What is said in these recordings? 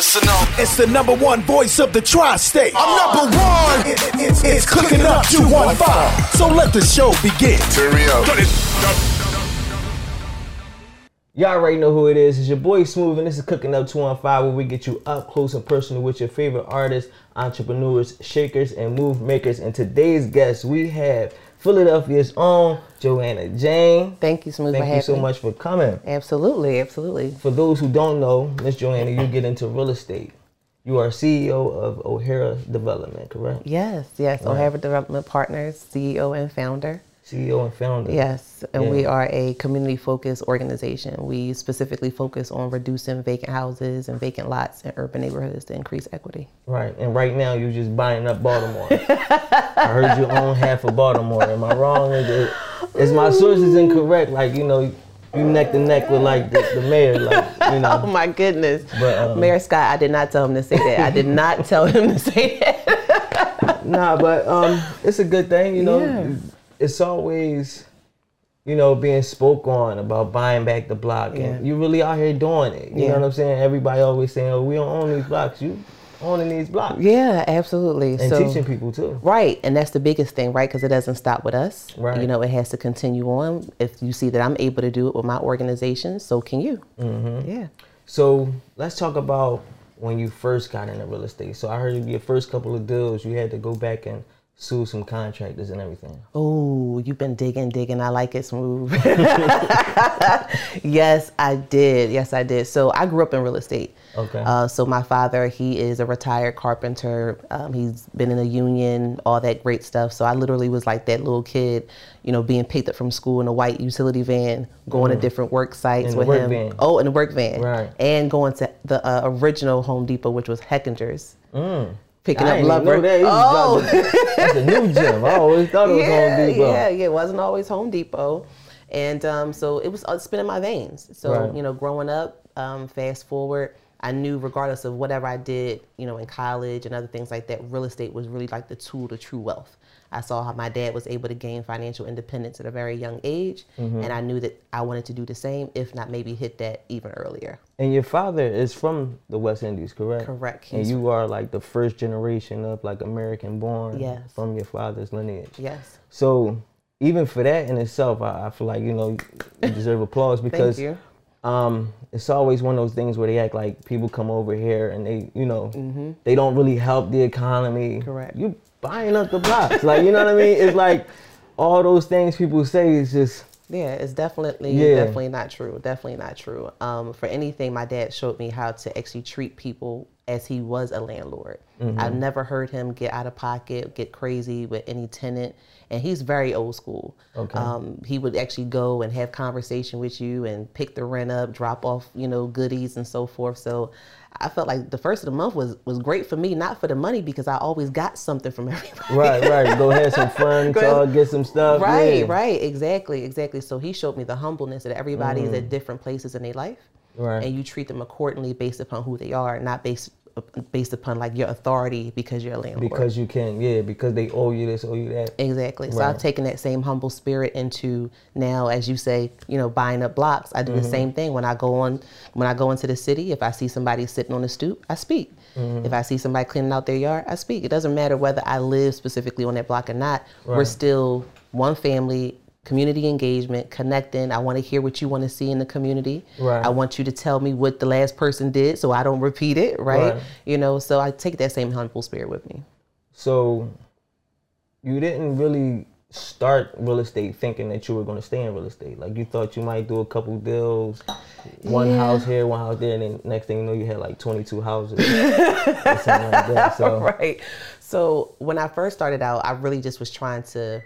Listen up. It's the number one voice of the tri-state. I'm number one. It- it- it's, it's cooking up 215. So let the show begin. Turn up. Y'all already know who it is. It's your boy Smooth, and this is Cooking Up 215, where we get you up close and personal with your favorite artists, entrepreneurs, shakers, and move makers. And today's guest, we have Philadelphia's own Joanna Jane. Thank you, Smooth, Thank for you having so much for coming. Absolutely, absolutely. For those who don't know, Miss Joanna, you get into real estate. You are CEO of O'Hara Development, correct? Yes, yes. O'Hara Development Partners, CEO and founder. CEO and founder. Yes, and we are a community focused organization. We specifically focus on reducing vacant houses and vacant lots in urban neighborhoods to increase equity. Right, and right now you're just buying up Baltimore. I heard you own half of Baltimore. Am I wrong? Is, is my sources incorrect? Like you know, you neck to neck with like the, the mayor, like you know. Oh my goodness. But, um, Mayor Scott, I did not tell him to say that. I did not tell him to say that. Nah, but um, it's a good thing. You know, Yeah. It's always. You know, being spoke on about buying back the block, Yeah. and you really out here doing it. You Yeah. know what I'm saying? Everybody always saying, "Oh, we don't own these blocks." You owning these blocks Yeah, absolutely. and so, teaching people too. Right, and that's the biggest thing, right? Because it doesn't stop with us. Right. You know, it has to continue on. If you see that I'm able to do it with my organization, so can you. Mm-hmm. Yeah. So let's talk about when you first got into real estate. So I heard your first couple of deals, you had to go back and sue some contractors and everything. Oh, you've been digging, digging. I like it smooth. yes, I did. Yes, I did. So I grew up in real estate. Okay. Uh, so my father, he is a retired carpenter. Um, he's been in a union, all that great stuff. So I literally was like that little kid, you know, being picked up from school in a white utility van, going to different work sites Mm. In with work him. van. Oh, in the work van. Right. And going to the uh, original Home Depot, which was Hechinger's. Picking. I up didn't even lumber. know that. Oh. that's a new gym. I always thought it was yeah, Home Depot. Yeah, yeah, it wasn't always Home Depot. And um, so it was uh, spinning my veins. So, Right. you know, growing up, um, fast forward, I knew regardless of whatever I did, you know, in college and other things like that, real estate was really like the tool to true wealth. I saw how my dad was able to gain financial independence at a very young age. Mm-hmm. And I knew that I wanted to do the same, if not maybe hit that even earlier. And your father is from the West Indies, correct? Correct. And you are like the first generation of like American born Yes. from your father's lineage. Yes. So even for that in itself, I, I feel like, you know, you deserve applause because you. Um, it's always one of those things where they act like people come over here and they, you know, they don't really help the economy. Mm-hmm. Correct. You buying up the blocks, like you know what I mean? It's like all those things people say is just Yeah, it's definitely Yeah. definitely not true. Definitely not true. Um, for anything, my dad showed me how to actually treat people as he was a landlord. Mm-hmm. I've never heard him get out of pocket, get crazy with any tenant, and he's very old school. Okay. Um, he would actually go and have conversation with you and pick the rent up, drop off, you know, goodies and so forth. So. I felt like the first of the month was was great for me, not for the money because I always got something from everybody. right, right. Go have some fun, talk, get some stuff. Right, yeah. right, exactly, exactly. So he showed me the humbleness that everybody is at different places in their life, Mm. Right. and you treat them accordingly based upon who they are, not based based upon like your authority because you're a landlord. Because you can, yeah, because they owe you this, owe you that. Exactly. So I've taken that same humble spirit into now, as you say, you know, buying up blocks. I do Mm-hmm. the same thing when I go on, when I go into the city. If I see somebody sitting on the stoop, I speak. Mm-hmm. If I see somebody cleaning out their yard, I speak. It doesn't matter whether I live specifically on that block or not. We're still one family. Community engagement, connecting. I want to hear what you want to see in the community. Right. I want you to tell me what the last person did so I don't repeat it, right? Right. You know, so I take that same humble spirit with me. So you didn't really start real estate thinking that you were going to stay in real estate. Like you thought you might do a couple deals, one Yeah. house here, one house there, and then next thing you know, you had like 22 houses or something like that. So right. So when I first started out, I really just was trying to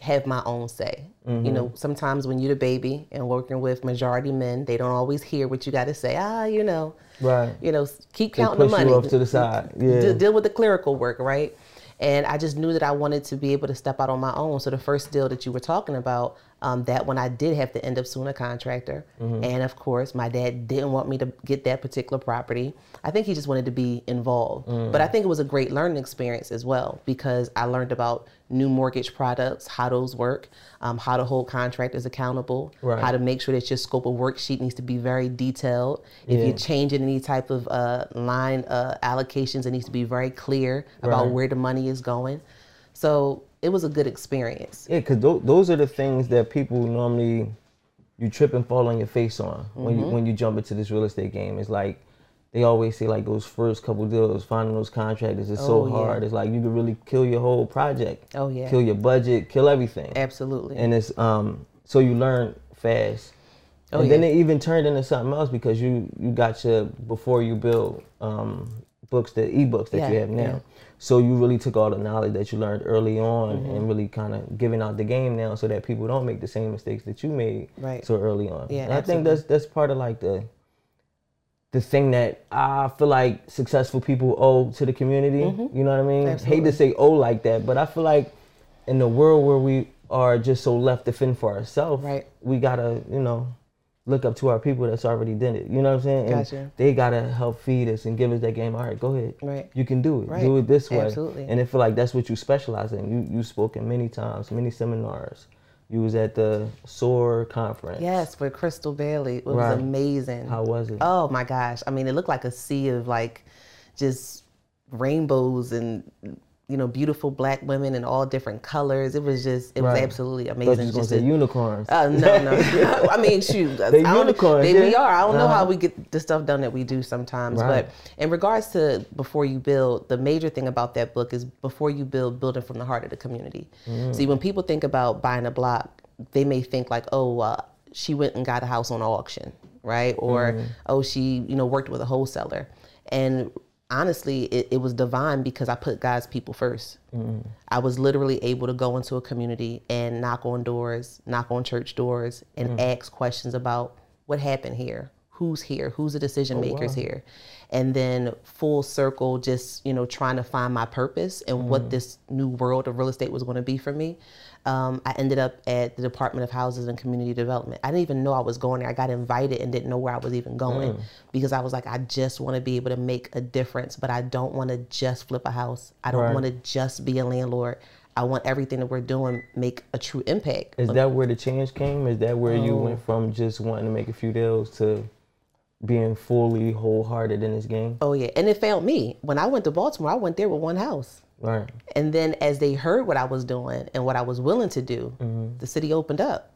have my own say. You know, sometimes when you're the baby and working with majority men, they don't always hear what you got to say. Ah, you know, right, you know, keep counting the push money. you off to the side. Yeah, De- deal with the clerical work, right? And I just knew that I wanted to be able to step out on my own. So the first deal that you were talking about, Um, that one I did have to end up suing a contractor, and of course my dad didn't want me to get that particular property. I think he just wanted to be involved, but I think it was a great learning experience as well because I learned about new mortgage products, how those work, um, how to hold contractors accountable, Right. how to make sure that your scope of worksheet needs to be very detailed. If Yeah. you're changing any type of uh, line uh, allocations, it needs to be very clear about Right. where the money is going. So it was a good experience. Yeah, because th- those are the things that people normally you trip and fall on your face on when Mm-hmm. you when you jump into this real estate game. It's like they always say like those first couple deals, finding those contractors is so Oh, yeah. hard. It's like you could really kill your whole project. Oh, yeah. Kill your budget, kill everything. Absolutely. And it's um so you learn fast. Oh, and then yeah. it even turned into something else because you you got your before you build um books the ebooks that you have now. Mm-hmm. So you really took all the knowledge that you learned early on and really kind of giving out the game now so that people don't make the same mistakes that you made Right. so early on. Yeah, and I think that's that's part of like the the thing that I feel like successful people owe to the community. You know what I mean? Hate Mm-hmm. To say owe like that, but I feel like in the world where we are just so left to fend for ourselves, Right. we gotta, you know, look up to our people that's already did it. You know what I'm saying? And Gotcha. They gotta help feed us and give us that game. All right, go ahead. Right. You can do it. Right. Do it this way. Absolutely. And I feel like that's what you specialize in. You you spoken many times, many seminars. You was at the SOAR conference. Yes, for Crystal Bailey. It was Right. amazing. How was it? Oh my gosh. I mean, it looked like a sea of like just rainbows and you know, beautiful black women in all different colors. It was just it was absolutely I thought you amazing. Just unicorns. Uh, no, no. I mean, shoot. They unicorns, They, we are. I don't know how Uh-huh. we get the stuff done that we do sometimes. Right. But in regards to Before You Build, the major thing about that book is Before You Build, building from the heart of the community. Mm. See, when people think about buying a block, they may think like, oh, uh, she went and got a house on auction, right? Or, Mm. oh, she, you know, worked with a wholesaler. And honestly, it, it was divine because I put God's people first. I was literally able to go into a community and knock on doors, knock on church doors, and mm. ask questions about what happened here, who's here, who's the decision makers here, and then full circle, just you know, trying to find my purpose and what this new world of real estate was going to be for me. Um, I ended up at the Department of Houses and Community Development. I didn't even know I was going there. I got invited and didn't know where I was even going because I was like, I just want to be able to make a difference, but I don't want to just flip a house. I don't Right. want to just be a landlord. I want everything that we're doing make a true impact. Is that where the change came? Is that where you went from just wanting to make a few deals to being fully wholehearted in this game? Oh yeah, and it failed me when I went to Baltimore. I went there with one house, Right. and then as they heard what I was doing and what I was willing to do, the city opened up,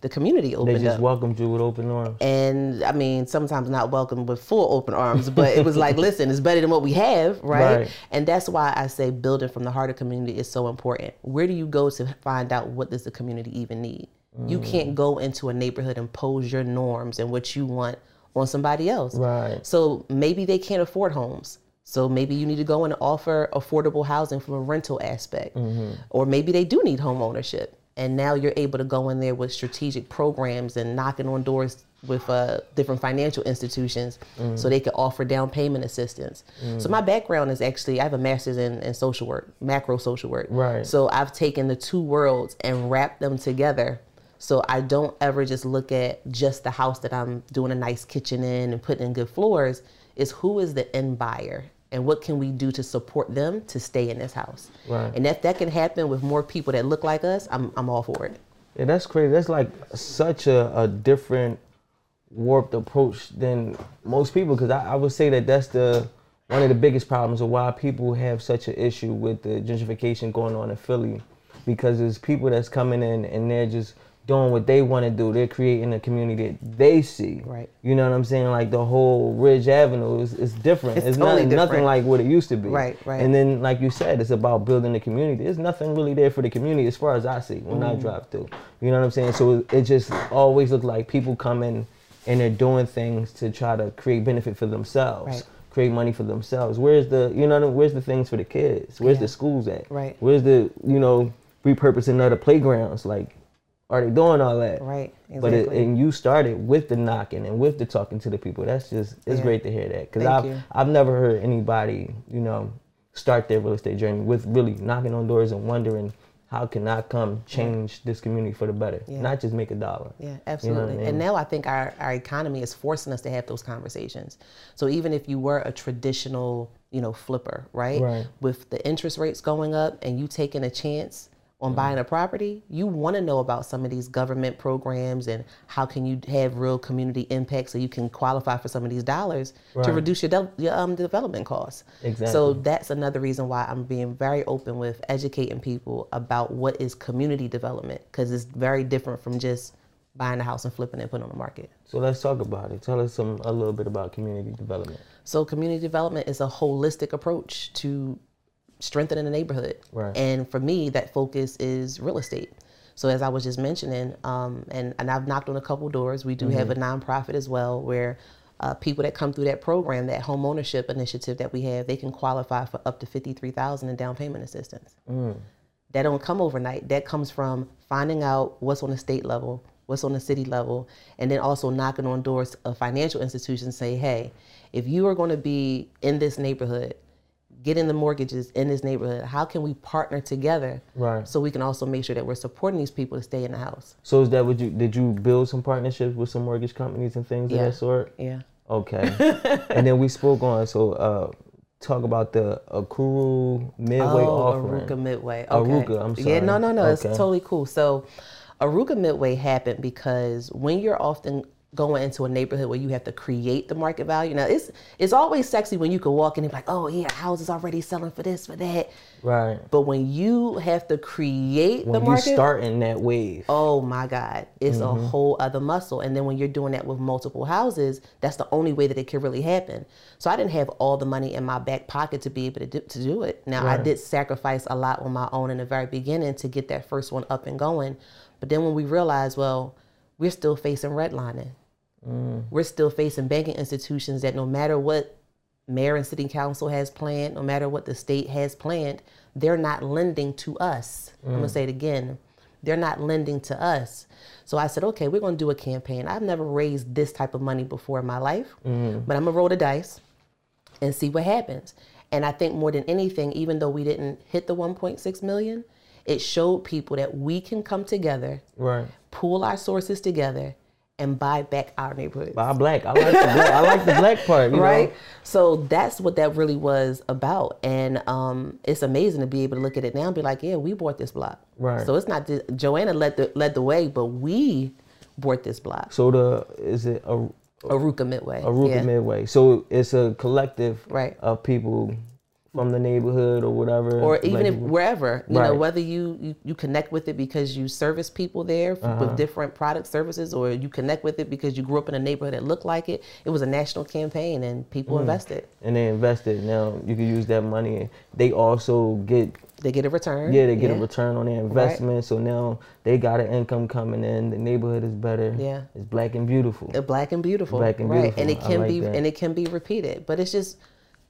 the community Mm-hmm. They opened just up. welcomed you with open arms. and I mean, sometimes not welcome with full open arms, but it was like, listen, it's better than what we have, right? Right. And that's why I say building from the heart of community is so important. Where do you go to find out what does the community even need? You Mm. can't go into a neighborhood and pose your norms and what you want on somebody else. Right. So maybe they can't afford homes. So maybe you need to go and offer affordable housing from a rental aspect. Mm-hmm. Or maybe they do need home ownership. And now you're able to go in there with strategic programs and knocking on doors with uh, different financial institutions Mm. so they can offer down payment assistance. So my background is actually, I have a master's in, in social work, macro social work. Right. So I've taken the two worlds and wrapped them together. So I don't ever just look at just the house that I'm doing a nice kitchen in and putting in good floors. Is who is the end buyer and what can we do to support them to stay in this house? Right. And if that can happen with more people that look like us, I'm I'm all for it. Yeah, that's crazy. That's like such a, a different, warped approach than most people. Because I, I would say that that's the one of the biggest problems of why people have such an issue with the gentrification going on in Philly, because there's people that's coming in and they're just doing what they want to do. They're creating a community that they see. Right. You know what I'm saying? Like the whole Ridge Avenue is, is different. It's It's, totally nothing, nothing like what it used to be. Right, right. And then, like you said, it's about building the community. There's nothing really there for the community as far as I see when Mm. I drive through. You know what I'm saying? So it, it just always looks like people come in and they're doing things to try to create benefit for themselves. Right. Create money for themselves. Where's the, you know, where's the things for the kids? Where's Yeah. the schools at? Right. Where's the, you know, repurposing other playgrounds? Like, they doing all that? Right, But it, and you started with the knocking and with the talking to the people. That's just it's Yeah. great to hear that because I've you. I've never heard anybody you know start their real estate journey with really knocking on doors and wondering how can I come change this community for the better, Yeah. not just make a dollar. Yeah, You know absolutely. I mean? And now I think our, our economy is forcing us to have those conversations. So even if you were a traditional, you know, flipper, right? Right. With the interest rates going up and you taking a chance on Mm-hmm. buying a property, you want to know about some of these government programs and how can you have real community impact so you can qualify for some of these dollars to reduce your, de- your um, development costs. Exactly. So that's another reason why I'm being very open with educating people about what is community development because it's very different from just buying a house and flipping it and putting it on the market. So let's talk about it. Tell us some a little bit about community development. So community development is a holistic approach to strengthening the neighborhood. Right. And for me, that focus is real estate. So as I was just mentioning, um, and, and I've knocked on a couple doors. We do have a nonprofit as well where uh, people that come through that program, that home ownership initiative that we have, they can qualify for up to fifty three thousand in down payment assistance. That don't come overnight. That comes from finding out what's on the state level, what's on the city level, and then also knocking on doors of financial institutions. Say, hey, if you are going to be in this neighborhood, getting the mortgages in this neighborhood, how can we partner together Right. so we can also make sure that we're supporting these people to stay in the house? So is that what you did? You build some partnerships with some mortgage companies and things Yeah. of that sort? Yeah. Okay. and then we spoke on so uh talk about the Akuru Midway oh, offering. Aruka Midway. Okay. Aruka, I'm Yeah, no, sorry. no, no. It's totally cool. So, Aruka Midway happened because when you're often going into a neighborhood where you have to create the market value. Now, it's it's always sexy when you can walk in and be like, oh yeah, houses already selling for this, for that. Right. But when you have to create When the market, you start in that wave. Oh my God, it's Mm-hmm. a whole other muscle. And then when you're doing that with multiple houses, that's the only way that it can really happen. So I didn't have all the money in my back pocket to be able to do, to do it. Now I did sacrifice a lot on my own in the very beginning to get that first one up and going. But then when we realized, well, we're still facing redlining. Mm. We're still facing banking institutions that no matter what mayor and city council has planned, no matter what the state has planned, they're not lending to us. I'm gonna mm. say it again. They're not lending to us. So I said, okay, we're gonna do a campaign. I've never raised this type of money before in my life, mm. but I'm gonna roll the dice and see what happens. And I think more than anything, even though we didn't hit the 1.6 million, it showed people that we can come together, Right. pool our sources together, and buy back our neighborhoods Buy black. I like the black. I like the black part. You right Know? so that's what that really was about and um, it's amazing to be able to look at it now and be like yeah we bought this block Right. so it's not just, joanna led the led the way but we bought this block So the is it a aruka midway Aruka yeah. Midway? So it's a collective Right. of people from the neighborhood or whatever. or even like, if wherever you know whether you, you you connect with it because you service people there Uh-huh. with different product services or you connect with it because you grew up in a neighborhood that looked like it it was a national campaign and Mm. people invested and they invested. Now you can use that money. They also get they get a return yeah they get a return on their investment. Right. So now they got an income coming in. The neighborhood is better. Yeah. it's black and beautiful. Black and beautiful Black and right and it can like be that. and it can be repeated but it's just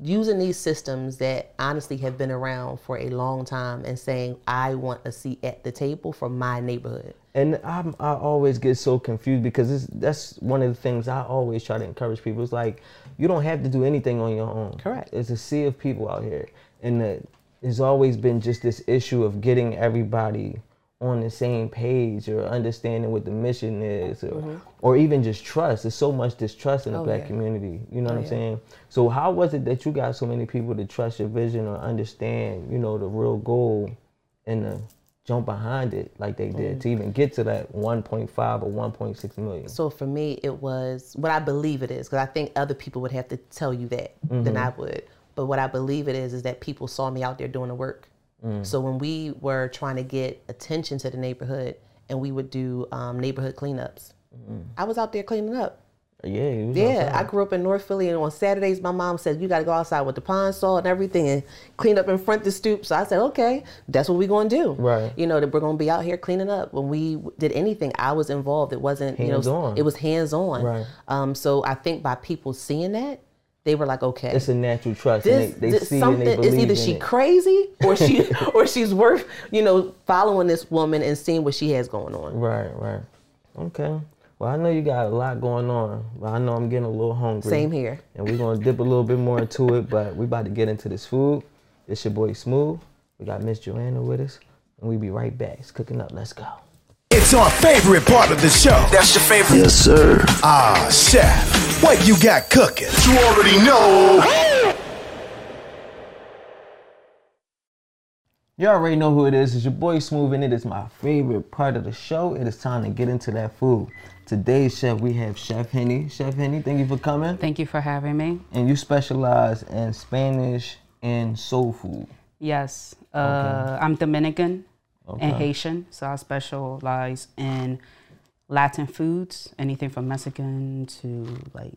using these systems that honestly have been around for a long time and saying i want a seat at the table for my neighborhood And I'm, I always get so confused because that's one of the things I always try to encourage people. It's like you don't have to do anything on your own. Correct. It's a sea of people out here, and the, there's always been just this issue of getting everybody on the same page or understanding what the mission is, or, or even just trust. There's so much distrust in the Mm-hmm. Oh, black yeah. community. You know what Oh, I'm yeah. saying? So how was it that you got so many people to trust your vision or understand, you know, the real goal and to jump behind it like they Mm. did to even get to that 1.5 or 1.6 million? so for me it was what i believe it is because i think other people would have to tell you that than i would but what i believe it is is that people saw me out there doing the work so when we were trying to get attention to the neighborhood and we would do um, neighborhood cleanups i was out there cleaning up Yeah, Yeah, outside. I grew up in North Philly, and on Saturdays, my mom said you got to go outside with the pond saw and everything and clean up in front of the stoop. So I said, okay, that's what we're going to do. Right. You know that we're going to be out here cleaning up. When we did anything, I was involved. It wasn't you know Hands-on. it was hands on. Right. Um. So I think by people seeing that, they were like, okay. it's a natural trust. this, and they, they this see something and they is either she it. crazy or she or she's worth you know following this woman and seeing what she has going on. Right, right. Okay. Well, I know you got a lot going on, but I know I'm getting a little hungry. Same here. And we're gonna dip a little bit more into it, but we about to get into this food. It's your boy Smooth. We got Miss Joanna with us. and we be right back. It's cooking up. Let's go. It's our favorite part of the show. That's your favorite. Yes, sir. Ah, chef, what you got cooking? You already know. You already know who it is. It's your boy Smooth, and it is my favorite part of the show. It is time to get into that food. Today's chef, we have Chef Henny. Chef Henny, thank you for coming. Thank you for having me. And you specialize in Spanish and soul food. Yes, uh, I'm Dominican and Haitian, so I specialize in Latin foods, anything from Mexican to like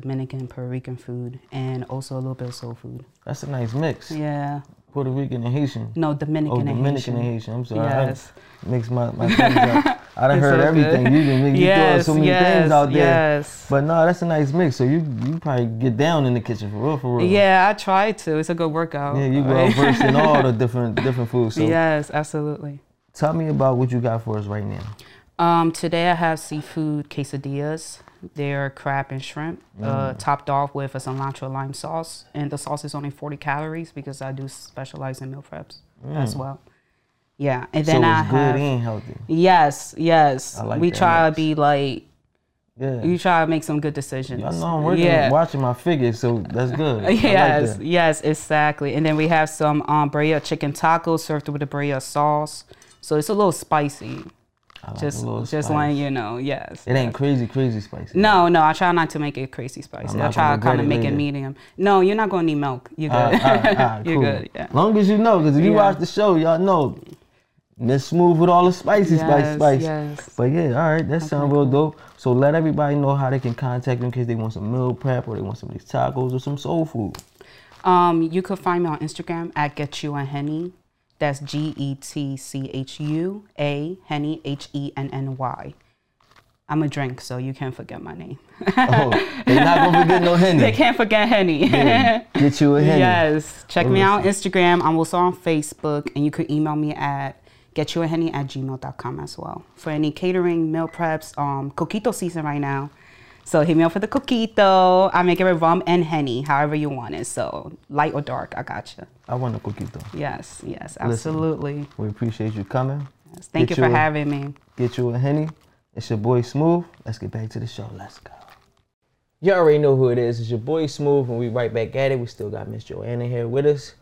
Dominican, Puerto Rican food, and also a little bit of soul food. That's a nice mix. Yeah, Puerto Rican and Haitian. no Dominican Oh, and Dominican Haitian. and Haitian. I'm sorry. Yes. I mix my, my things up. I done It's heard so everything. good. You done mix, you Yes, throwing so many yes, things out there. yes. But no, that's a nice mix. So you you probably get down in the kitchen for real, for real. Yeah, I try to. It's a good workout. Yeah, you well versed in all the different different foods. So yes, absolutely. tell me about what you got for us right now. Um, today I have seafood quesadillas. They're crab and shrimp, Mm. uh, topped off with a cilantro lime sauce, and the sauce is only 40 calories because I do specialize in meal preps as well. Yeah, and then so I have good and healthy. yes, yes. Like we try mix. to be like Yeah. you try to make some good decisions. I know I'm working, Yeah. watching my figure, so that's good. I like Yes, that. yes, exactly. And then we have some um, birria chicken tacos served with a birria sauce. So it's a little spicy. I like a Just, just spice. letting you know. Yes. It ain't crazy, crazy spicy. No, no, I try not to make it crazy spicy. I try gonna kind of make it medium. No, you're not going to need milk. You're ah, good. Ah, ah, all right, all right, all right, you're cool. good. Yeah. Long as you know, because if you Yeah. watch the show, y'all know. This smooth with all the spicy, spice, Yes, spice. yes. But yeah, all right, that sounds real dope. So let everybody know how they can contact you in case they want some meal prep or they want some of these tacos or some soul food. Um, you could find me on Instagram at Get You a Henny. That's G E T C H U A Henny H E N N Y. I'm a drink, so you can't forget my name. Oh, they not gonna forget no Henny. they can't forget Henny. Get you a Henny. Yes. Check me out on Instagram. I'm also on Facebook, and you could email me at getyouahenny at gmail.com as well. For any catering, meal preps, um, coquito season right now. So hit me up for the coquito. I make it with rum and henny, however you want it. So light or dark, I got you. I want a coquito. Yes, yes, absolutely. We appreciate you coming. Yes, Thank Get you for a- having me. Get you a Henny. It's your boy Smooth. Let's get back to the show. Let's go. You already know who it is. It's your boy Smooth, and we right back at it. We still got Miss Joanna here with us.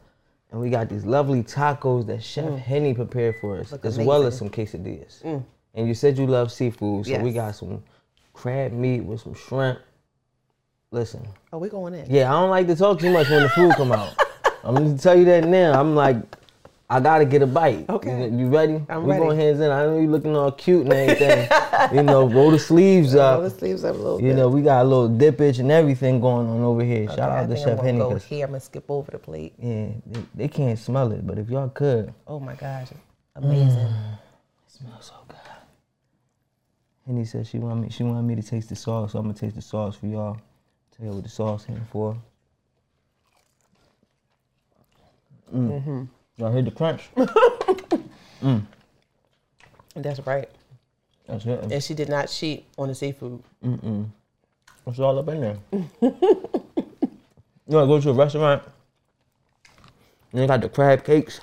And we got these lovely tacos that Chef mm. Henny prepared for us, Look as well as some amazing. quesadillas. Mm. And you said you love seafood, so we got some crab meat with some shrimp. Listen, Oh, we going in. yeah, I don't like to talk too much when the food come out. I'm gonna tell you that now. I'm like, I gotta get a bite. Okay. You, you ready? I'm we ready. going hands in. I know you looking all cute and everything. you know, roll the sleeves up. Roll the sleeves up a little bit. You bit. know, we got a little dippage and everything going on over here. Shout Okay, I out to Chef Henny. go here. I'm gonna skip over the plate. Yeah, they, they can't smell it, but if y'all could, Oh my gosh, amazing. it smells so good. Henny said she wanted me. She wanted me to taste the sauce, so I'm gonna taste the sauce for y'all. Tell you what the sauce here for. Mm. Y'all heard the crunch? That's right. That's it. And she did not cheat on the seafood. It's all up in there. you know, I go to a restaurant, and they got the crab cakes,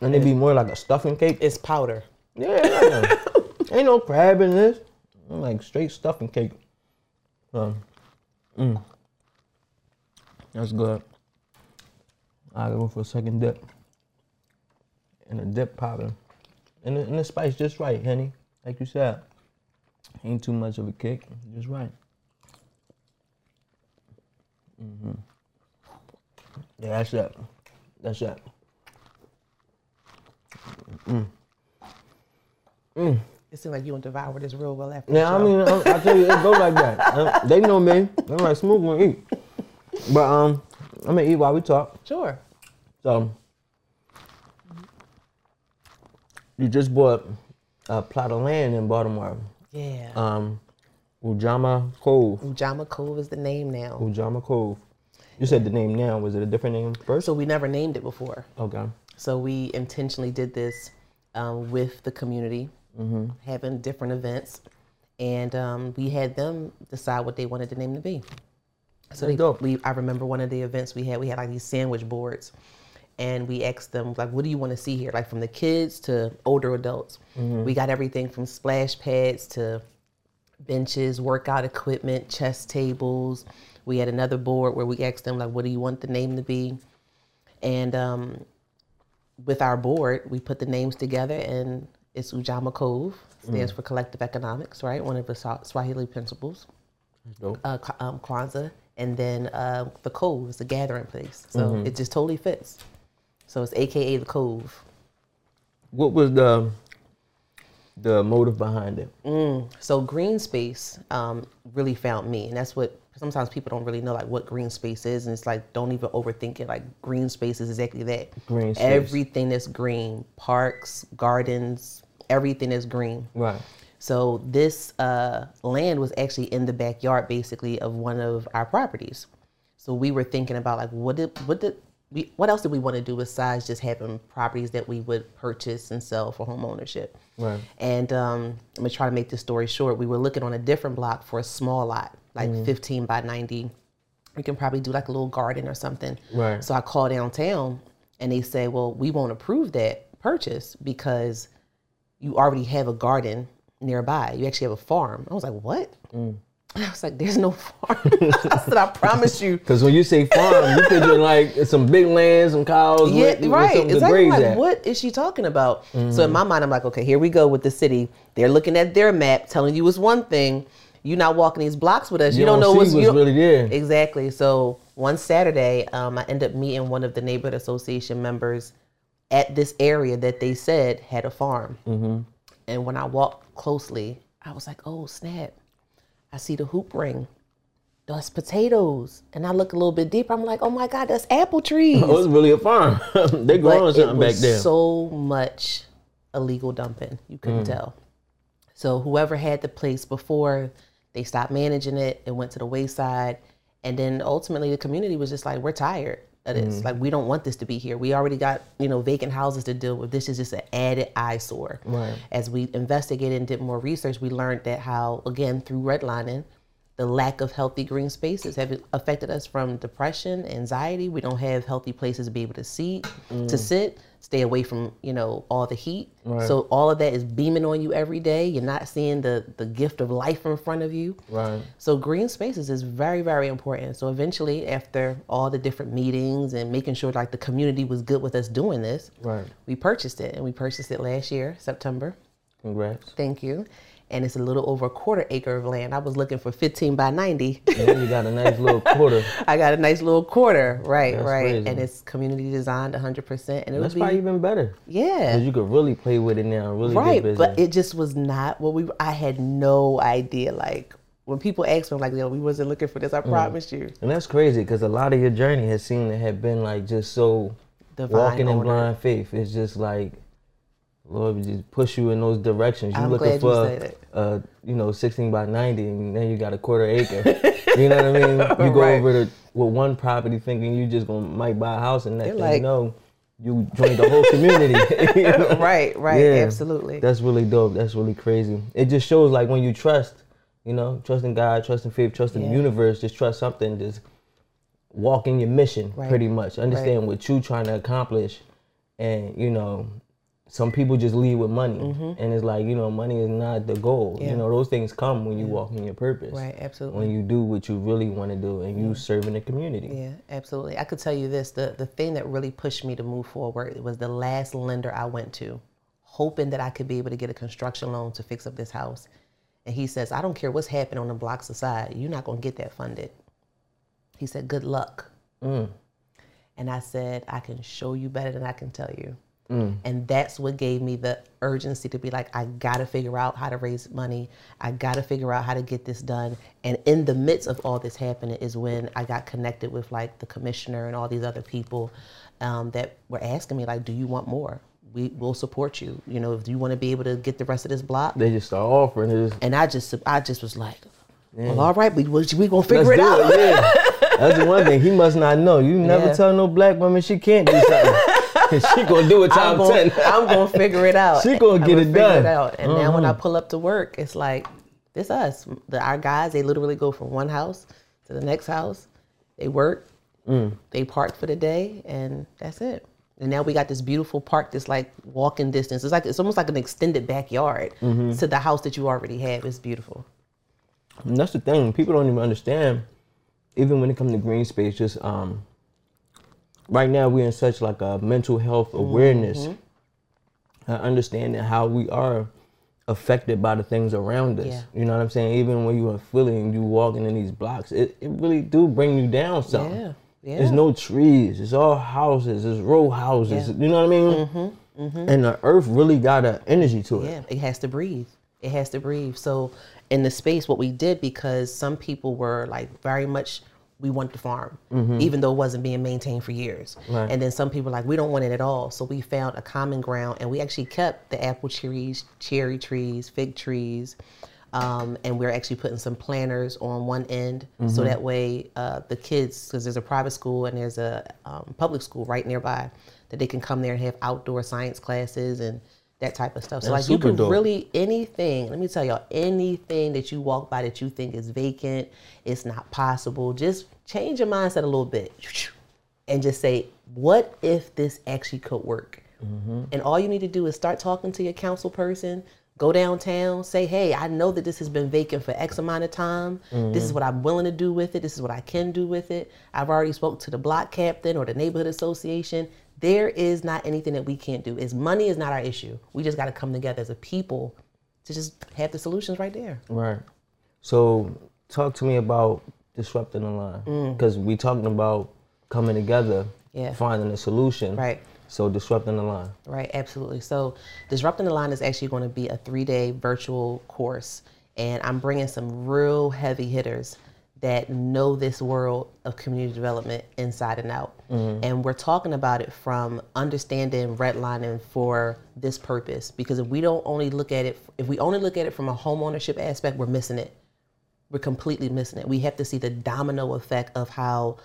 and they be more like a stuffing cake. It's powder. Yeah, ain't no crab in this. I'm like straight stuffing cake. So, mm. That's good. I go for a second dip. And a dip popping. And the, and the spice just right, honey. Like you said. Ain't too much of a kick. Just right. Mm hmm Yeah, that's it. That's it. It seems like you and devour this real well after Yeah, I mean, I, I tell you, it go like that. Uh, they know me. I'm like, smooth gonna eat. But um, I'm gonna eat while we talk. sure. So, you just bought a plot of land in Baltimore. Yeah. Um, Ujamaa Cove. Ujamaa Cove is the name now. Ujamaa Cove. You said the name now. Was it a different name first? So we never named it before. Okay. So we intentionally did this um, with the community, Mm-hmm. having different events, and um, we had them decide what they wanted the name to be. So they, dope. we, I remember one of the events we had, we had like these sandwich boards, and we asked them like, "What do you want to see here?" Like from the kids to older adults. We got everything from splash pads to benches, workout equipment, chess tables. We had another board where we asked them like, "What do you want the name to be?" And um, with our board, we put the names together, and it's Ujamaa Cove, stands for Collective Economics, right? One of the Swahili principles. dope. Uh, um, Kwanzaa, and then uh, the Cove is the gathering place, so it just totally fits. So it's AKA the Cove. What was the the motive behind it? So green space um, really found me, and that's what sometimes people don't really know like what green space is, and it's like don't even overthink it. Like green space is exactly that. Green space. Everything that's green, parks, gardens, everything is green. Right. So this uh, land was actually in the backyard, basically, of one of our properties. So we were thinking about like what did what did we what else did we want to do besides just having properties that we would purchase and sell for home ownership? Right. And um, I'm gonna try to make this story short. We were looking on a different block for a small lot, like 15 by 90. We can probably do like a little garden or something. Right. So I called downtown, and they say, "Well, we won't approve that purchase because you already have a garden nearby. You actually have a farm." I was like, "What?" I was like, "There's no farm." I said, "I promise you." Because when you say farm, you picture like some big land, some cows, Yeah, with, with right. to Exactly. Like, at. what is she talking about? So in my mind, I'm like, okay, here we go with the city. They're looking at their map, telling you it's one thing. You're not walking these blocks with us. You, You don't don't know what's, what's really there. Exactly. So one Saturday, um, I end up meeting one of the neighborhood association members at this area that they said had a farm. Mm-hmm. And when I walked closely, I was like, oh snap! I see the hoop ring. That's potatoes. And I look a little bit deeper. I'm like, oh my God, that's apple trees. Oh, it's really a farm. they growing something back there. so much illegal dumping. You couldn't Mm. tell. So whoever had the place before, they stopped managing it. It went to the wayside, and then ultimately the community was just like, "We're tired Mm. Like we don't want this to be here. We already got you know vacant houses to deal with. This is just an added eyesore." Right. As we investigated and did more research, we learned that how again through redlining. The lack of healthy green spaces have affected us from depression, anxiety. We don't have healthy places to be able to see, to mm. sit, stay away from you know all the heat. So all of that is beaming on you every day. You're not seeing the the gift of life in front of you. Right. So green spaces is very very important. So eventually, after all the different meetings and making sure like the community was good with us doing this, Right. we purchased it, and we purchased it last year, September. Congrats. Thank you. And it's a little over a quarter acre of land. I was looking for 15 by 90. And you got a nice little quarter. I got a nice little quarter, right, That's right, crazy. and it's community designed 100%, and it That's would probably be even better. yeah, Because you could really play with it now. Really right. But it just was not what we. I had no idea. Like when people ask me, like, "Yo, we wasn't looking for this." Mm. I promise you. and that's crazy because a lot of your journey has seemed to have been like just so Divine walking in blind faith. It's just like Lord just push you in those directions. You I'm looking glad you for it. uh, you know, sixteen by ninety and then you got a quarter acre. you know what I mean? You go Right. over to with one property thinking you just gonna might buy a house and next thing like- you know, you joined the whole community. You know? right, right, Yeah. absolutely. That's really dope. That's really crazy. It just shows like when you trust, you know, trust in God, trust in faith, trust in the universe, just trust something, just walk in your mission Right. pretty much. Understand what you trying to accomplish. And, you know, some people just lead with money. And it's like, you know, money is not the goal. Mm-hmm. Yeah. You know, those things come when you walk in your purpose. Right, absolutely. When you do what you really want to do and you serve in the community. Yeah, absolutely. I could tell you this: the the thing that really pushed me to move forward was the last lender I went to, hoping that I could be able to get a construction loan to fix up this house. And he says, "I don't care what's happening on the blocks aside, you're not gonna get that funded." He said, "Good luck." And I said, "I can show you better than I can tell you." And that's what gave me the urgency to be like, I gotta figure out how to raise money. I gotta figure out how to get this done. And in the midst of all this happening is when I got connected with like the commissioner and all these other people um, that were asking me like, do you want more? We will support you. You know, if you want to be able to get the rest of this block. They just start offering it. And I just, I just was like, well, all right, we we, we gonna figure Let's it out. it, yeah. That's the one thing. He must not know. You never Yeah. tell no black woman she can't do something. she gonna do it I'm gonna, ten. I'm gonna figure it out. She gonna I'm get it figure done. It out. And now when I Mhm. pull up to work, it's like this us. The, our guys, they literally go from one house to the next house. They work, Mm. they park for the day, and that's it. And now we got this beautiful park that's like walking distance. It's like it's almost like an extended backyard to the house that you already have. It's beautiful. And that's the thing. People don't even understand, even when it comes to green space, just um right now we're in such like a mental health awareness. Mm-hmm. Uh, understanding how we are affected by the things around us. Yeah. You know what I'm saying? Even when you are feeling you walking in these blocks, it, it really do bring you down some. Yeah, yeah. There's no trees. It's all houses. It's row houses. Yeah. You know what I mean? Mm-hmm. Mm-hmm. And the earth really got an energy to it. Yeah, it has to breathe. It has to breathe. So in the space, what we did because some people were like very much we want the farm, even though it wasn't being maintained for years. Right. And then some people like we don't want it at all. So we found a common ground, and we actually kept the apple trees, cherry trees, fig trees. Um, and we're actually putting some planters on one end, so that way uh, the kids, because there's a private school and there's a um, public school right nearby, that they can come there and have outdoor science classes and that type of stuff. So That's like you can dope. really anything. Let me tell y'all, anything that you walk by that you think is vacant, it's not possible. Just change your mindset a little bit, and just say, what if this actually could work? Mm-hmm. And all you need to do is start talking to your council person. Go downtown, say, hey, I know that this has been vacant for X amount of time. This Mm-hmm. is what I'm willing to do with it. This is what I can do with it. I've already spoke to the block captain or the neighborhood association. There is not anything that we can't do. Is money is not our issue. We just got to come together as a people to just have the solutions right there. Right. So talk to me about disrupting the line because we talking about coming together, Mm. Yeah. finding a solution. Right. So disrupting the line. Right, absolutely. So, Disrupting the Line is actually going to be a three day virtual course. And I'm bringing some real heavy hitters that know this world of community development inside and out. And we're talking about it from understanding redlining for this purpose. Because if we don't only look at it, if we only look at it from a home ownership aspect, we're missing it we're completely missing it. We have to see the domino effect of how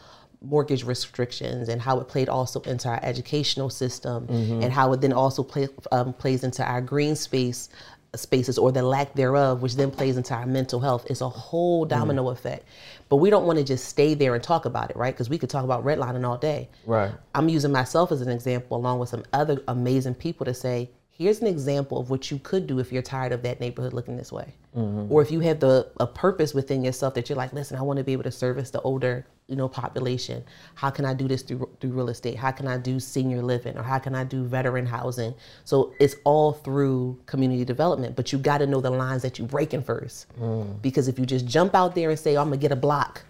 mortgage restrictions and how it played also into our educational system and how it then also play, um, plays into our green space spaces or the lack thereof which then plays into our mental health it's a whole mm. domino effect. But we don't want to just stay there and talk about it right? Because we could talk about redlining all day. Right. I'm using myself as an example, along with some other amazing people, to say, here's an example of what you could do if you're tired of that neighborhood looking this way, mm-hmm. or if you have the a purpose within yourself that you're like, listen, I want to be able to service the older, you know, population. How can I do this through through real estate? How can I do senior living, or how can I do veteran housing? So it's all through community development, but you got to know the lines that you're breaking first, mm. because if you just jump out there and say, oh, I'm gonna get a block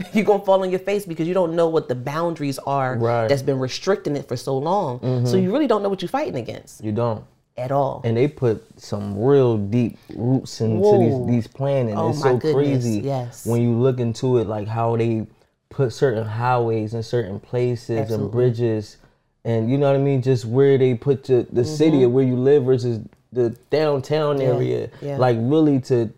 you're gonna fall on your face because you don't know what the boundaries are Right. that's been restricting it for so long. So you really don't know what you're fighting against You don't. at all. And they put some real deep roots into Whoa. these these planning. Oh it's my so goodness, crazy yes. when you look into it, like how they put certain highways in certain places Absolutely. and bridges, and you know what I mean. Just where they put the, the city of where you live versus the downtown Mm-hmm. Yeah, area, yeah. like really to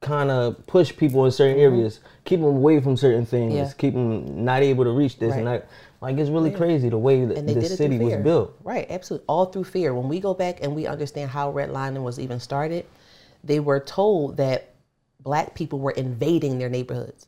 kind of push people in certain areas, keep them away from certain things, Mm-hmm. Yeah. keep them not able to reach this and Right. that. Like it's really crazy the way that and the city was built. Right, absolutely. All through fear. When we go back and we understand how redlining was even started, they were told that black people were invading their neighborhoods.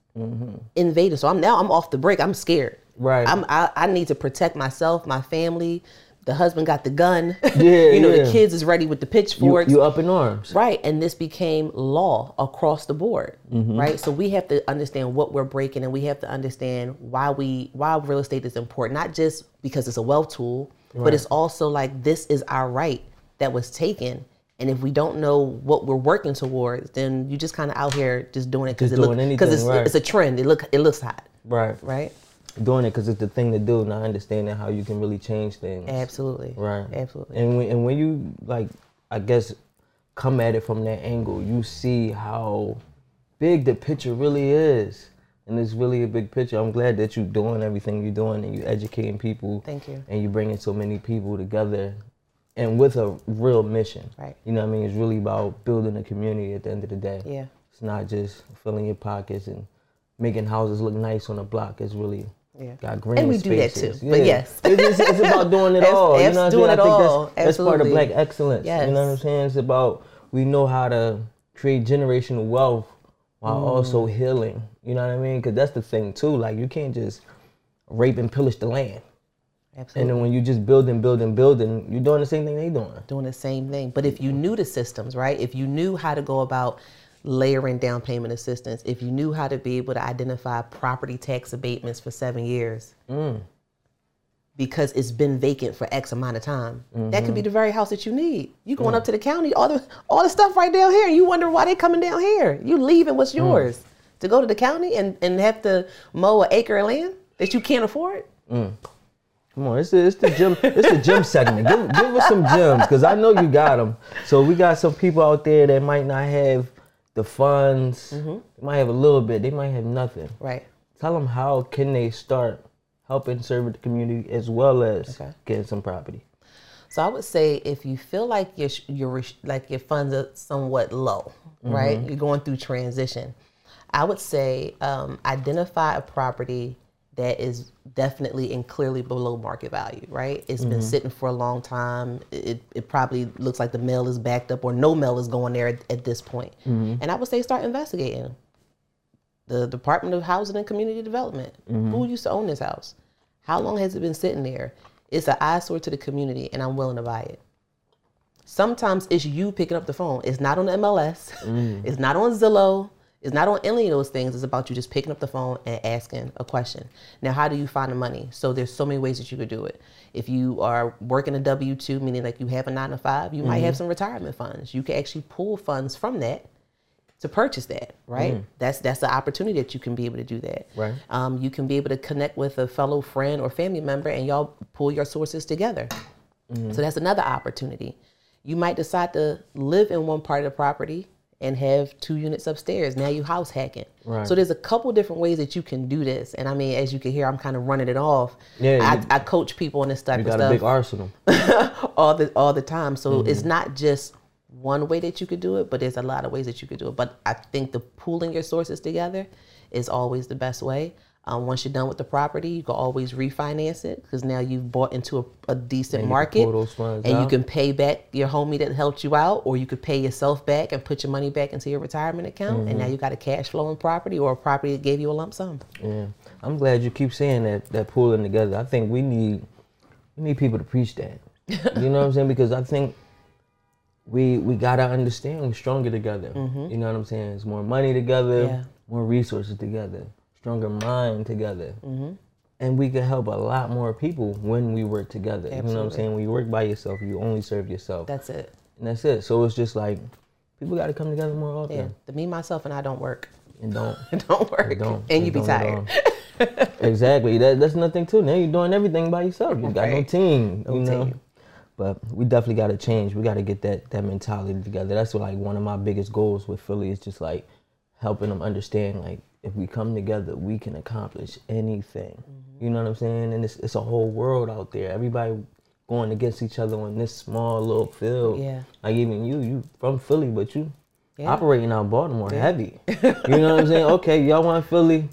Invading. So I'm now I'm off the break. I'm scared. Right. I'm I, I need to protect myself, my family. The husband got the gun. Yeah, you know, yeah. the kids is ready with the You, pitchforks. you up in arms. Right, and this became law across the board, mm-hmm. right? So we have to understand what we're breaking, and we have to understand why we why real estate is important, not just because it's a wealth tool, but it's also like this is our right that was taken, and if we don't know what we're working towards, then you just kind of out here just doing it because it Just look doing because it's, right. it's a trend. It look it looks hot, Right. right? Doing it because it's the thing to do, not understanding how you can really change things. Absolutely, Right. absolutely. And when, and when you like, I guess, come at it from that angle, you see how big the picture really is, and it's really a big picture. I'm glad that you're doing everything you're doing and you're educating people. Thank you. And you're bringing so many people together, and with a real mission. Right. You know what I mean? It's really about building a community at the end of the day. Yeah. It's not just filling your pockets and making houses look nice on a block. It's really Yeah. got green And we do that spaces. too, but yes. it's, it's, it's about doing it all. You know what I'm doing saying? I think all. that's, that's part of black excellence. You know what I'm saying? It's about we know how to create generational wealth while Mm. also healing. You know what I mean? Because that's the thing too. Like you can't just rape and pillage the land. Absolutely. And then when you just building, building, building, you're doing the same thing they doing. doing the same thing. But if you knew the systems, right? If you knew how to go about layering down payment assistance, if you knew how to be able to identify property tax abatements for seven years, mm. because it's been vacant for X amount of time, that could be mm-hmm. the very house that you need. You going mm. up to the county, all the all the stuff right down here, you wonder why they coming down here. You leaving what's mm. yours to go to the county and, and have to mow an acre of land that you can't afford. Come on, it's the, it's the gym, it's the gym segment. Give, give us some gems, cause I know you got them. So we got some people out there that might not have the funds. They might have a little bit. They might have nothing. Right. Tell them how can they start helping serve the community as well as Okay. getting some property. So I would say if you feel like your your like your funds are somewhat low, right? You're going through transition. I would say um, identify a property that is definitely and clearly below market value, right? It's been mm-hmm. sitting for a long time. It, it probably looks like the mail is backed up or no mail is going there at, at this point. Mm-hmm. And I would say start investigating the Department of Housing and Community Development. Mm-hmm. Who used to own this house? How long has it been sitting there? It's an eyesore to the community, and I'm willing to buy it. Sometimes it's you picking up the phone. It's not on the MLS. Mm. It's not on Zillow. It's not on any of those things. It's about you just picking up the phone and asking a question. Now, how do you find the money? So there's so many ways that you could do it. If you are working a W two, meaning like you have a nine to five, you might have mm-hmm. some retirement funds. You can actually pull funds from that to purchase that, right? Mm. That's that's the opportunity that you can be able to do that. Right. Um, you can be able to connect with a fellow friend or family member, and y'all pull your sources together. Mm-hmm. So that's another opportunity. You might decide to live in one part of the property and have two units upstairs. Now you house hacking. Right. So there's a couple different ways that you can do this. And I mean, as you can hear, I'm kind of running it off. Yeah, I, you- I coach people on this type You of got stuff a big arsenal. all the all the time. So it's Mm-hmm. not just one way that you could do it, but there's a lot of ways that you could do it. But I think the pooling your sources together is always the best way. Um, once you're done with the property, you can always refinance it because now you've bought into a, a decent can market, pull those funds and you can pay back your homie that helped you out, or you could pay yourself back and put your money back into your retirement account, and now Mm-hmm. you got a cash flowing property or a property that gave you a lump sum. Yeah, I'm glad you keep saying that that pulling together. I think we need we need people to preach that. you know what I'm saying? Because I think we we gotta understand we're stronger together. You know what I'm saying? It's more money together, Yeah. more resources together, stronger mind together. Mm-hmm. And we can help a lot more people when we work together. You know what I'm saying? When you work by yourself, you only serve yourself. That's it. and that's it. So it's just like people got to come together more often. Yeah, the me, myself, and I don't work. And don't. Don't work, It don't. and you be don't tired. exactly. That, that's nothing too. Now you're doing everything by yourself. You got no team. No you know. team. But we definitely got to change. We got to get that that mentality together. That's what, like one of my biggest goals with Philly is just like helping them understand like if we come together, we can accomplish anything. Mm-hmm. You know what I'm saying? And it's it's a whole world out there. Everybody going against each other on this small little field. Yeah. Like even you, you from Philly, but you Yeah. operating out Baltimore heavy. you know what I'm saying? Okay, y'all want Philly?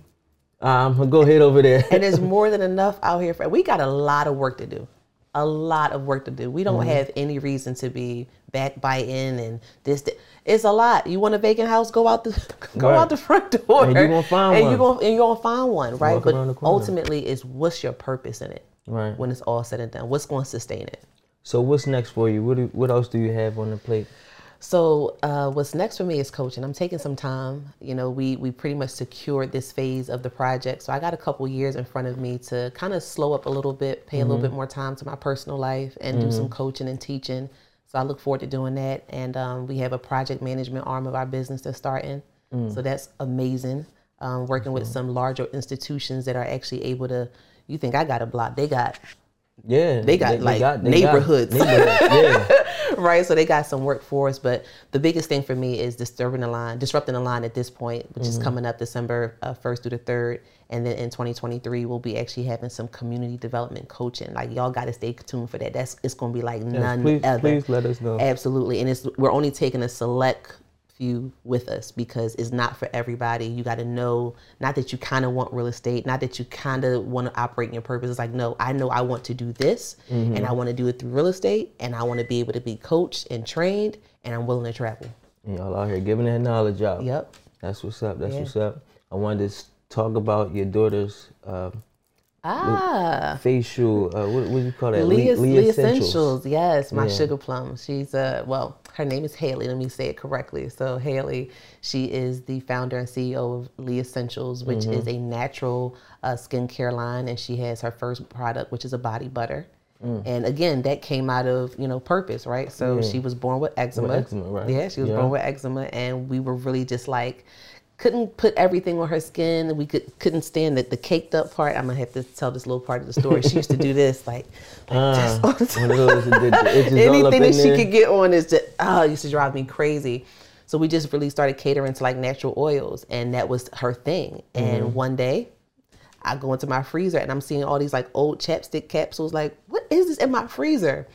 I'm gonna go ahead over there. and there's more than enough out here for we got a lot of work to do a lot of work to do we Mm-hmm. don't have any reason to be back backbiting and this it's a lot you want a vacant house go out the go Right. out the front door And you gonna find and one. you gonna and you're gonna find one right but around the corner. ultimately it's what's your purpose in it Right. when it's all said and done what's going to sustain it So what's next for you? What do, what else do you have on the plate? So uh, what's next for me is coaching. I'm taking some time. You know, we we pretty much secured this phase of the project, so I got a couple years in front of me to kind of slow up a little bit, pay a little bit more time to my personal life, and do some coaching and teaching. So I look forward to doing that. And um, we have a project management arm of our business that's starting, so that's amazing. Um, working with some larger institutions that are actually able to. You think I got a block? They got Yeah, They got, like, neighborhoods. neighborhoods, yeah, right? So they got some work for us, but the biggest thing for me is disturbing the line, disrupting the line at this point, which is coming up December uh, 1st through the 3rd. And then in 2023, we'll be actually having some community development coaching. Like y'all got to stay tuned for that. That's it's going to be like none please- other. please let us know. Absolutely, and it's we're only taking a select few with us because it's not for everybody. You got to know, not that you kind of want real estate, not that you kind of want to operate in your purpose. It's like, no, I know I want to do this Mm-hmm. and I want to do it through real estate and I want to be able to be coached and trained and I'm willing to travel. Y'all out here giving that knowledge out. Yep. That's what's up. That's Yeah. what's up. I wanted to talk about your daughter's uh, Ah. facial. Uh, what, what do you call that? Leah, Le- Leah Essentials. Yes, my Yeah. sugar plum. She's uh well, her name is Haley. Let me say it correctly. So Haley, she is the founder and CEO of Lee Essentials, which Mm-hmm. is a natural uh, skincare line, and she has her first product, which is a body butter. Mm. And again, that came out of you know purpose, right? So she was born with eczema. eczema, right. Yeah, she was Yeah. born with eczema, and we were really just like couldn't put everything on her skin. We could couldn't stand the, the caked up part. I'm gonna have to tell this little part of the story. She used to do this like Uh, one those that did the itches all up anything that she there. could get on is just oh, it used to drive me crazy. So we just really started catering to like natural oils, and that was her thing. Mm-hmm. And one day, I go into my freezer and I'm seeing all these like old chapstick capsules. Like, what is this in my freezer?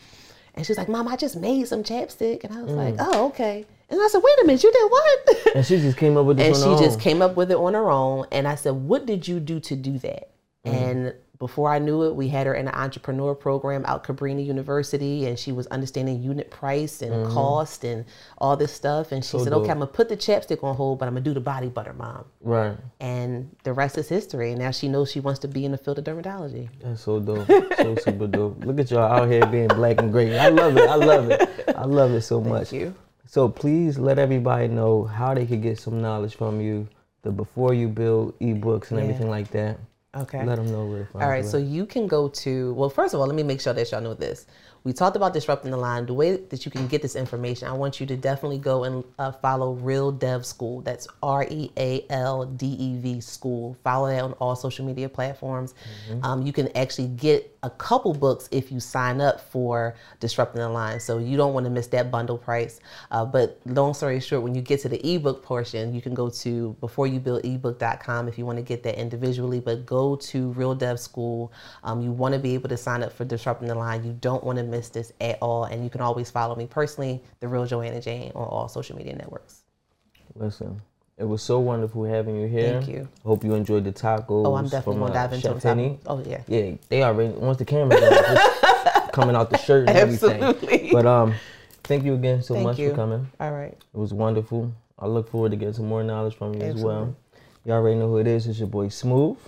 And she's like, "Mom, I just made some chapstick," and I was like, Mm. "Oh, okay." And I said, "Wait a minute, you did what?" And she just came up with it. and she just own. came up with it on her own and i said what did you do to do that Mm. and before i knew it we had her in an entrepreneur program out cabrini university and she was understanding unit price and cost and all this stuff and she Mm-hmm. So said dope. okay i'm gonna put the chapstick on hold but i'm gonna do the body butter mom Right. and the rest is history and now she knows she wants to be in the field of dermatology That's so dope. so super dope. Look at y'all out here being black and great. I love it. I love it. I love it so much. you. So please let everybody know how they could get some knowledge from you, the before you build ebooks and Yeah. everything like that. Okay. Let them know where to find All right, you so you can go to, well, first of all, let me make sure that y'all know this. We talked about disrupting the line. The way that you can get this information, I want you to definitely go and uh, follow Real Dev School. That's R E A L D E V School. Follow that on all social media platforms. Um, you can actually get a couple books if you sign up for Disrupting the Line. So you don't want to miss that bundle price. Uh, but long story short, when you get to the ebook portion, you can go to beforeyoubuildebook.com if you want to get that individually. But go to Real Dev School. Um, you want to be able to sign up for Disrupting the Line. You don't want to miss this at all. And you can always follow me personally, The Real Joanna Jane, on all social media networks. Listen, it was so wonderful having you here. Thank you. Hope you enjoyed the tacos. Oh, I'm definitely from, gonna uh, dive into Chef Oh, yeah. Yeah, they already once the camera's on, coming out the shirt and everything. Absolutely. But um, thank you again so Thank much you. for coming. All right. It was wonderful. I look forward to getting some more knowledge from you as well. You already know who it is. It's your boy Smooth.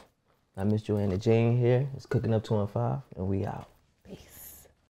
I Miss Joanna Jane here. It's cooking up two and five, and we out.